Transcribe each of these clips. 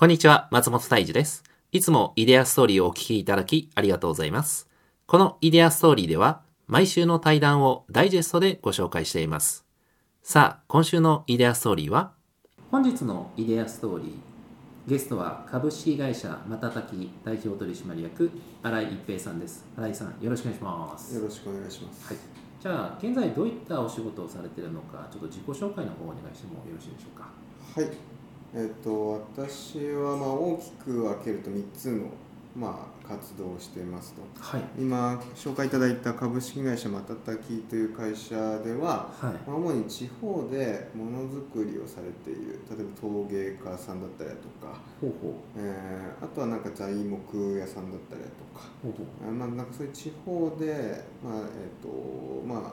こんにちは、松本大二です。いつもイデアストーリーをお聞きいただきありがとうございます。このイデアストーリーでは、毎週の対談をダイジェストでご紹介しています。さあ、今週のイデアストーリーは？本日のイデアストーリー、ゲストは株式会社またたき代表取締役、新井一平さんです。新井さん、よろしくお願いします。よろしくお願いします。はい。じゃあ、現在どういったお仕事をされているのか、ちょっと自己紹介の方をお願いしてもよろしいでしょうか？はい。えっ、と私はまあ大きく分けると3つのまあ活動をしていますと。はい。今紹介いただいた株式会社またたきという会社では、はい。まあ主に地方でものづくりをされている例えば陶芸家さんだったりだとか、ほうほう。えーあとはなんか材木屋さんだったりだとか。ほうほう。あまあ、なんかそういう地方で、まあえーとまあ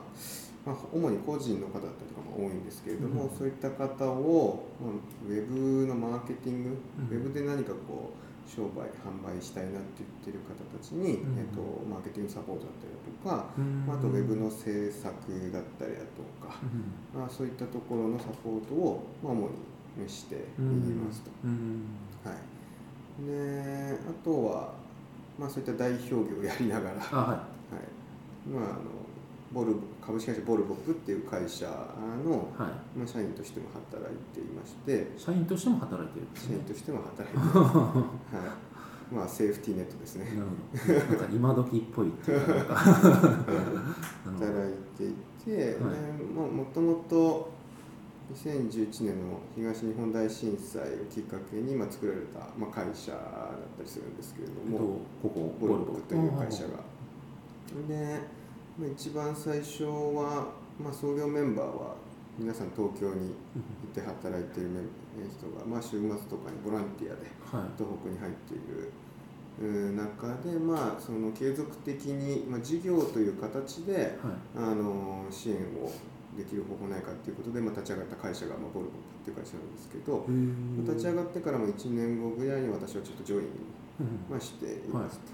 まあ、主に個人の方だったりとかも多いんですけれども、うん。そういった方を、まあ、ウェブのマーケティング、うん。ウェブで何かこう商売販売したいなって言ってる方たちに、うん。えー、とマーケティングサポートだったりだとか、うん。まあ、あとウェブの制作だったりだとか、まあ、そういったところのサポートを、まあ、主にしていますと。うん。はい、であとは、まあ、そういった代表業をやりながら、あ、ははい。まあ、あのボルボ株式会社ボルボップっていう会社の、い。はい。まあ、社員としても働いていまして社員としても働いてるね。社員としても働いています、はいまあ、セーフティーネットですねなるほど。なんか今時っぽいっていうか。働いていて、はいでももともと2011年の東日本大震災をきっかけに、まあ、作られた、まあ、会社だったりするんですけれどえっとも、ここボルボックという会社が。が。で、まあ、一番最初は、まあ、創業メンバーは皆さん東京にいて働いている人が、まあ、週末とかにボランティアではい。東北に入っている中で、まあ、その継続的に、まあ、事業という形ではい。あの支援をできる方法ないかということで、まあ、立ち上がった会社が、まあ、ボルボっていう会社なんですけど、まあ立ち上がってからも1年後ぐらいに私はちょっとジョイン、まあ、していますと。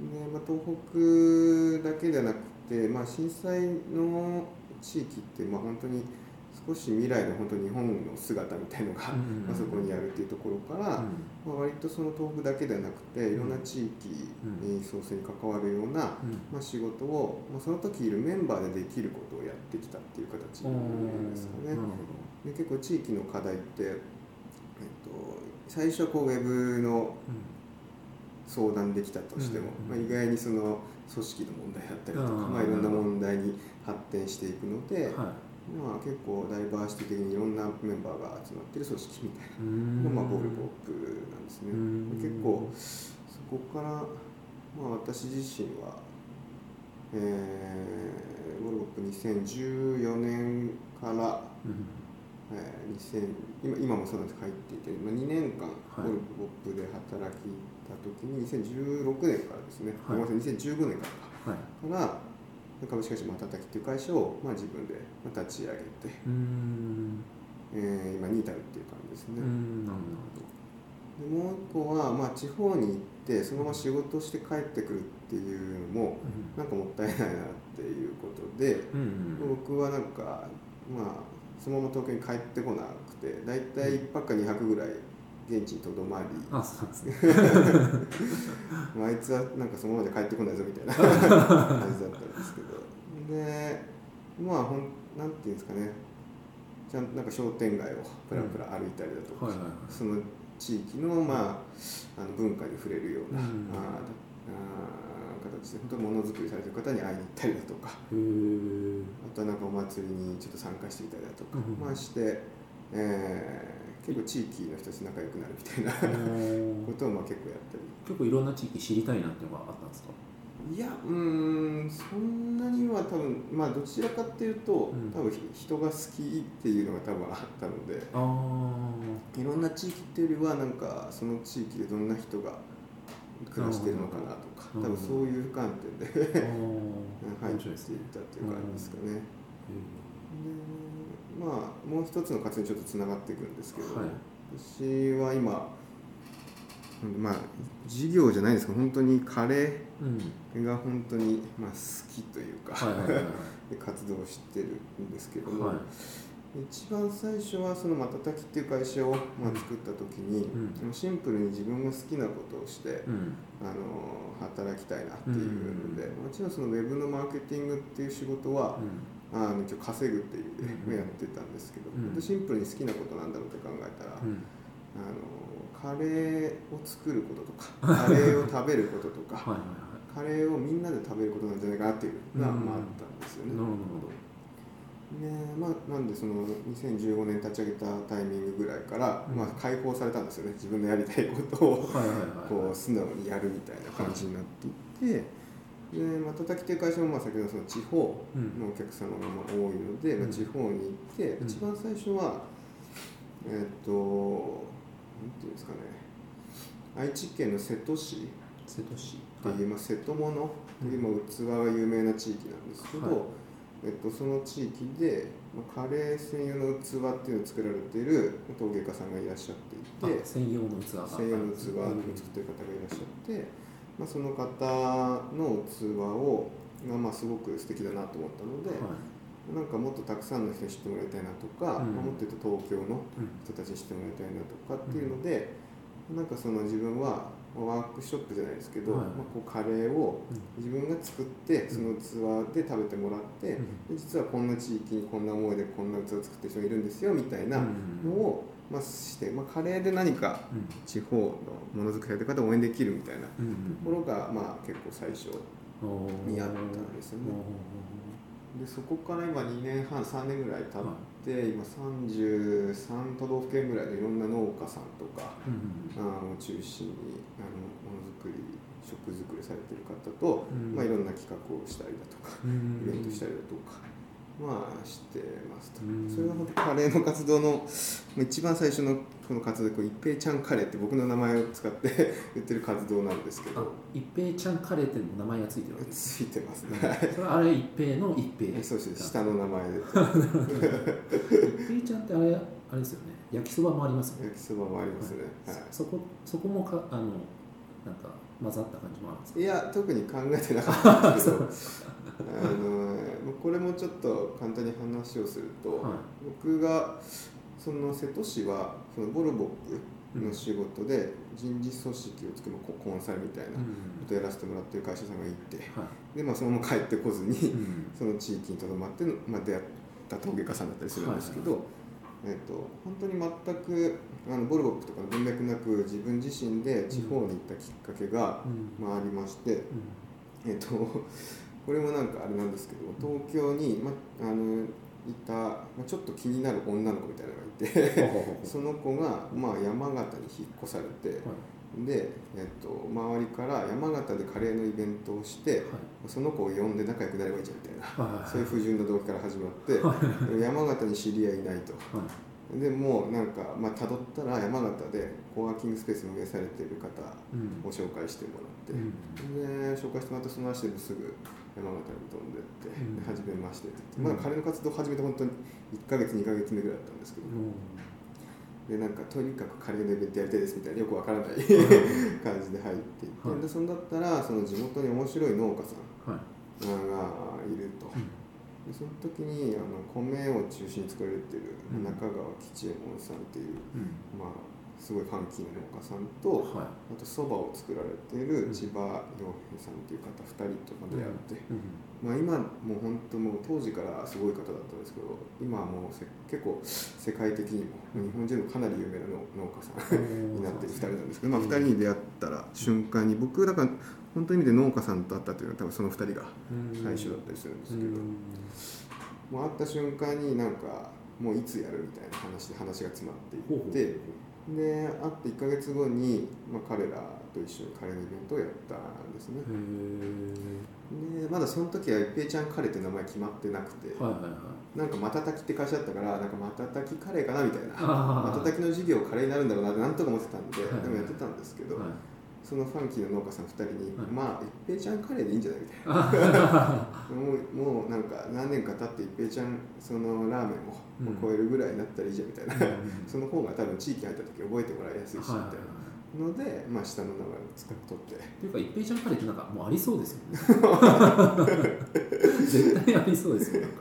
でまあ、東北だけではなくて、まあ、震災の地域って、まあ、本当に少し未来の本当に日本の姿みたいのが、うんまあ、そこにあるっていうところから、まあ、割とその東北だけではなくていろんな地域に創生に関わるような、まあ、仕事を、まあ、その時いるメンバーでできることをやってきたっていう形なんですかね。で結構地域の課題って、えっと、最初はこうウェブの相談できたとしても、うん。まあ、意外にその組織の問題だったりとか、うん。まあ、いろんな問題に発展していくので。まあ、結構ダイバーシティ的にいろんなメンバーが集まってる組織みたいな。のがまあ、ボールボップなんですね。うん。結構そこから、まあ、私自身は、えー、ボールボップ2014年から、うん。えー、2000今今もそうなんです入っていて、まあ、2年間はい。ボールボップで働きた時に2016年からですね、はいごめんなさい2015年からかはい。から株式会社またたきっていう会社を、まあ、自分でまあ立ち上げて。えー今に至るっていう感じですね。なるでもう一個は、まあ、地方に行ってそのまま仕事して帰ってくるっていうのもほど。なんかもったいないなっていうことで。僕はなんかまあそのまま東京に帰ってこなくて大体1泊か2泊ぐらい現地にとどまり、あ、そうですね。まあ、あいつはなんかそのままで帰ってこないぞみたいな感じだったんですけど。でまあほんなんていうんですかね。ちゃんとなんか商店街をプラプラ歩いたりだとか、はいはいはい。その地域の,、まあ、あの文化に触れるような、うん。ああ形で本当にものづくりされてる方に会いに行ったりだとか。あとはなんかお祭りにちょっと参加してみたりだとか、うん。まあして、えー結構地域の人たち仲良くなるみたいなことをまあ結構やったり。結構いろんな地域知りたいなっていうのがあったんですか？いやうーんそんなには多分まあどちらかっていうと、うん。多分人が好きっていうのが多分あったので。あいろんな地域っていうよりはなんかその地域でどんな人が暮らしてるのかなとか多分そういう観点で。入っていったっていう感じですかね。へでまあもう一つの活動にちょっとつながっていくんですけど、はい。私は今まあ事業じゃないんですけど本当にカレーが本当に、まあ、好きというか、活動してるんですけども、はい。一番最初はそのまたたきっていう会社をまあ作った時に、うん。シンプルに自分が好きなことをして、うん。あの働きたいなっていうので、もちろんそのウェブのマーケティングっていう仕事は、あの一応稼ぐっていう意味でやってたんですけど、うん。シンプルに好きなことなんだろうって考えたら、うん。あのカレーを作ることとか カレーを食べることとかはいカレーをみんなで食べることなんじゃないかなっていうのが、うん。まあ、あったんですよね。なるほど。ねまあ、なんでその2015年立ち上げたタイミングぐらいから、うん。まあ、解放されたんですよね自分のやりたいことをこう素直にやるみたいな感じになっていって、でまたたきっていう会社もまあ先ほどその地方のお客様がまあ多いので、うんまあ、地方に行って、うん一番最初はえーっとなんていうんですかね愛知県の瀬戸市瀬戸市っていう、まあ、瀬戸物っていう、まあ、器が有名な地域なんですけど、はいえっと、その地域で、まあ、カレー専用の器っていうのを作られている陶芸家さんがいらっしゃっていてあ専用の器が専用の器を作ってる方がいらっしゃって、まあ、その方の器をがまあすごく素敵だなと思ったので、はい。なんかもっとたくさんの人に知ってもらいたいなとか、うん。まあもっと言うと東京のうん。人たちに知ってもらいたいなとかっていうので、なんかその自分はまあワークショップじゃないですけど、はい。まあ、こうカレーをうん。自分が作ってその器で食べてもらって、で実はこんな地域にこんな思いでこんな器を作ってる人がいるんですよみたいなのを、まあ、して、まあ、カレーで何かうん。地方のものづくりやってる方を応援できるみたいなとうんころが、まあ、結構最初にあったんですよね。おでそこから今2年半3年ぐらい経って、今33都道府県ぐらいでいろんな農家さんとかーうんあのを中心にあのものづくり食作りされてる方と、うん。まあ、いろんな企画をしたりだとかうん。イベントしたりだとか、まあしてますと、うん。それが本当カレーの活動のまあ一番最初のこの活動でこう一平ちゃんカレーって僕の名前を使って 言ってる活動なんですけあど一平ちゃんカレーって名前がついてるわけですつい。てますねそれはあれ一平の一平。そうです。下の名前で。一平ちゃんってあれあれですよね。焼きそばもありますよね。焼きそばもありますね、はい。そこそこもかあのなんか混ざった感じもあるんですか？いや特に考えてなかったんですけど。あのこれもちょっと簡単に話をすると、はい。僕がその瀬戸市はそのボルボックの仕事で人事組織を作るココンサルみたいなうん。ことをやらせてもらってる会社さんがいてはい。で、まあ、そのまま帰ってこずにうん。その地域にとどまって、まあ、出会った陶芸家さんだったりするんですけど、えっと本当に全くあのボルボックとかの文脈なく自分自身で地方に行ったきっかけが、うん。まあ、ありまして、うん。えっと、これもなんかあれなんですけど東京に、ま、あのいた、まあ、ちょっと気になる女の子みたいなのがいて その子が、まあ、山形に引っ越されて、で、えっと、周りから山形でカレーのイベントをしてその子を呼んで仲良くなればいいじゃんみたいな。はいはいはい。そういう不純な動機から始まって、でも山形に知り合いいないと。はい。でもうなんか、まあ、辿ったら山形でコワーキングスペース運営されている方うん。を紹介してもらって、うん。で紹介してもらってその足ですぐ山形に飛んでって、うん。めましてってって、まだ彼の活動を始めて本当に1ヶ月2ヶ月目ぐらいだったんですけど、でなんかとにかくカレーのイベントやりたいですみたいなよくわからない感じで入っていって、はい。でそんだったらその地元に面白い農家さんはい。がいると、でその時にあの米を中心に作られてるうん中川吉右衛門さんっていう、うん。まあすごいファンキーな農家さんと、はい。あとそばを作られている千葉洋平さんっていう方2人とか出会って、うん。まあ、今もう本当もう当時からすごい方だったんですけど今はもうせ結構世界的にも日本人のかなり有名な農農家さんになってる2人なんですけど、まあ、2人に出会ったら瞬間に僕だから本当に意味で農家さんと会ったっていうのは多分その2人が最初だったりするんですけど、もう会った瞬間になんかもういつやるみたいな話で話が詰まっていほうほうってで会って1ヶ月後に、まあ、彼らと一緒にカレーのイベントをやったんですね。でまだその時は一平ちゃんカレーって名前決まってなくて、はいはいはい。なんかまたたきって会社だったからなんかまたたきカレーかなみたいな。またたきの授業カレーになるんだろうなってなんとか思ってたんで、はい。でもやってたんですけど、はいそのファンキーな農家さん2人に、はい。まあ一平ちゃんカレーでいいんじゃないみたいな。もうもうなんか何年か経って一平ちゃんそのラーメンもうん。もう超えるぐらいになったらいいじゃんみたいな、うん。その方が多分地域入った時覚えてもらいやすいしみたいなので、まあ、下の名前を使っとって。っていうか一平ちゃんカレーってなんかもうありそうですよね。絶対ありそうですよなんか。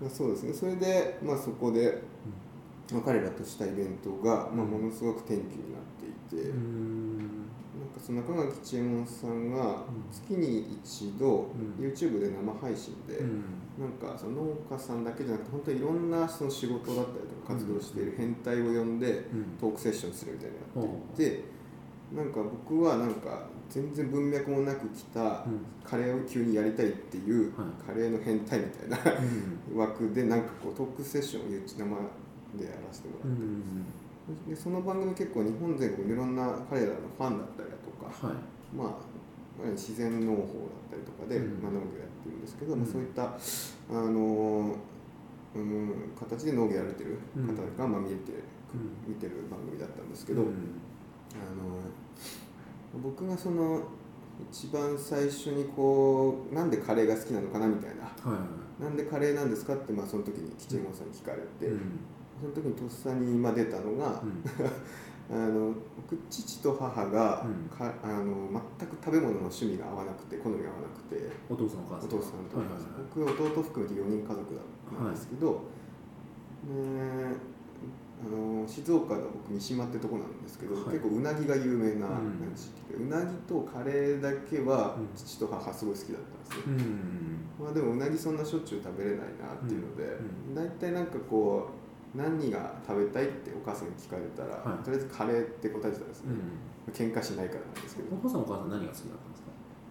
まあ、そうですね。それで、まあ、そこで、まあ、彼らとしたイベントが、まあ、ものすごく転機になっていて、なんかその中垣千右衛門さんが月に一度、YouTube で生配信で、なんかその農家さんだけじゃなくて本当にいろんなその仕事だったりとか活動している変態を呼んでトークセッションするみたいなのやっていて、なんか僕はなんか全然文脈もなく来たカレーを急にやりたいっていうカレーの変態みたいな 枠でなんかこうトークセッションを生でやらせてもらってでその番組結構日本全国いろんな彼らのファンだったりだとか、はい、まあ自然農法だったりとかで、まあ、農業やってるんですけど、うん、そういったあのうん、形で農業やられてる方が、まあ、見えて、見てる番組だったんですけど、あの僕がその一番最初にこうなんでカレーが好きなのかなみたいな、はい、なんでカレーなんですかって、まあ、その時に吉右衛門さんに聞かれて、うん、その時にとっさに今出たのが、うん。あの僕父と母が、うん、かあの全く食べ物の趣味が合わなくて好みが合わなくてお父さんお母さんお父さんと、はいはいはい、僕弟含めて4人家族なんですけど、はい、あの静岡の僕三島ってとこなんですけど、はい、結構うなぎが有名な地域で、うん、うなぎとカレーだけは父と母すごい好きだったんですよ、うん、まあ、でもうなぎそんなしょっちゅう食べれないなっていうので、大体なんかこう何が食べたいってお母さんに聞かれたら、はい、とりあえずカレーって答えてたんですね、うん、喧嘩しないからなんですけど。お父さんお母さん何が好きだったんですか？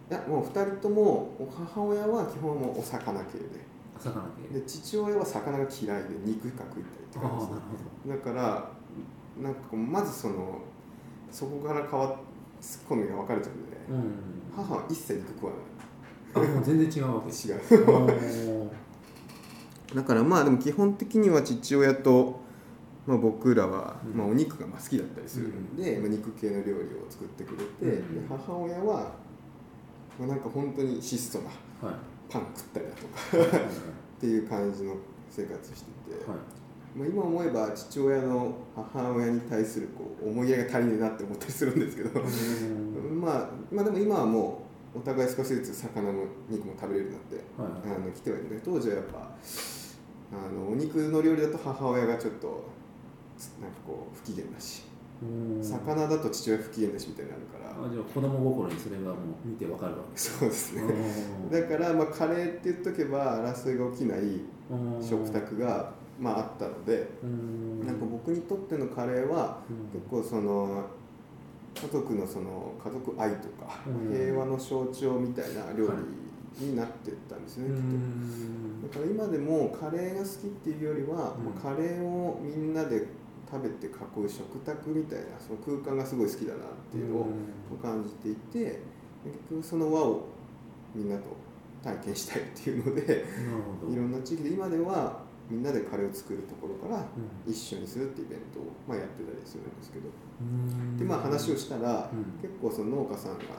いやもう2人とも母親は基本もお魚系で。魚系。で父親は魚が嫌いで肉が食いたいって感じですだからなんかまずそのそこから変わっ好みが分かれちゃうんで、うん、母は一切肉食わない。あもう全然違うわけ 違うだからまあでも基本的には父親と、まあ、僕らは、まあ、お肉がまあ好きだったりするんで、まあ、肉系の料理を作ってくれて、で母親は、まあ、なんか本当に質素なパン食ったりだとか っていう感じの生活してて、まあ、今思えば父親の母親に対するこう思いやりが足りねえなって思ったりするんですけど まあ、まあでも今はもうお互い少しずつ魚の肉も食べれるようになって、はい、あの来てはいるので当時はやっぱあのお肉の料理だと母親がちょっとなんかこう不機嫌だし。魚だと父親不機嫌だしみたいになるから。あじゃあ子供心にそれがもう見てわかるわけ。そうですね。だからまあカレーって言っとけば争いが起きない食卓がまああったのでなんか僕にとってのカレーは結構その家族のその家族愛とか平和の象徴みたいな料理になってったんですねだから今でもカレーが好きっていうよりは、うん、カレーをみんなで食べて囲う食卓みたいなその空間がすごい好きだなっていうのを感じていて結局その輪をみんなと体験したいっていうのでいろんな地域で今ではみんなでカレーを作るところから一緒にするってイベントを、まあ、やってたりするんですけど。でまあ話をしたら、結構その農家さんが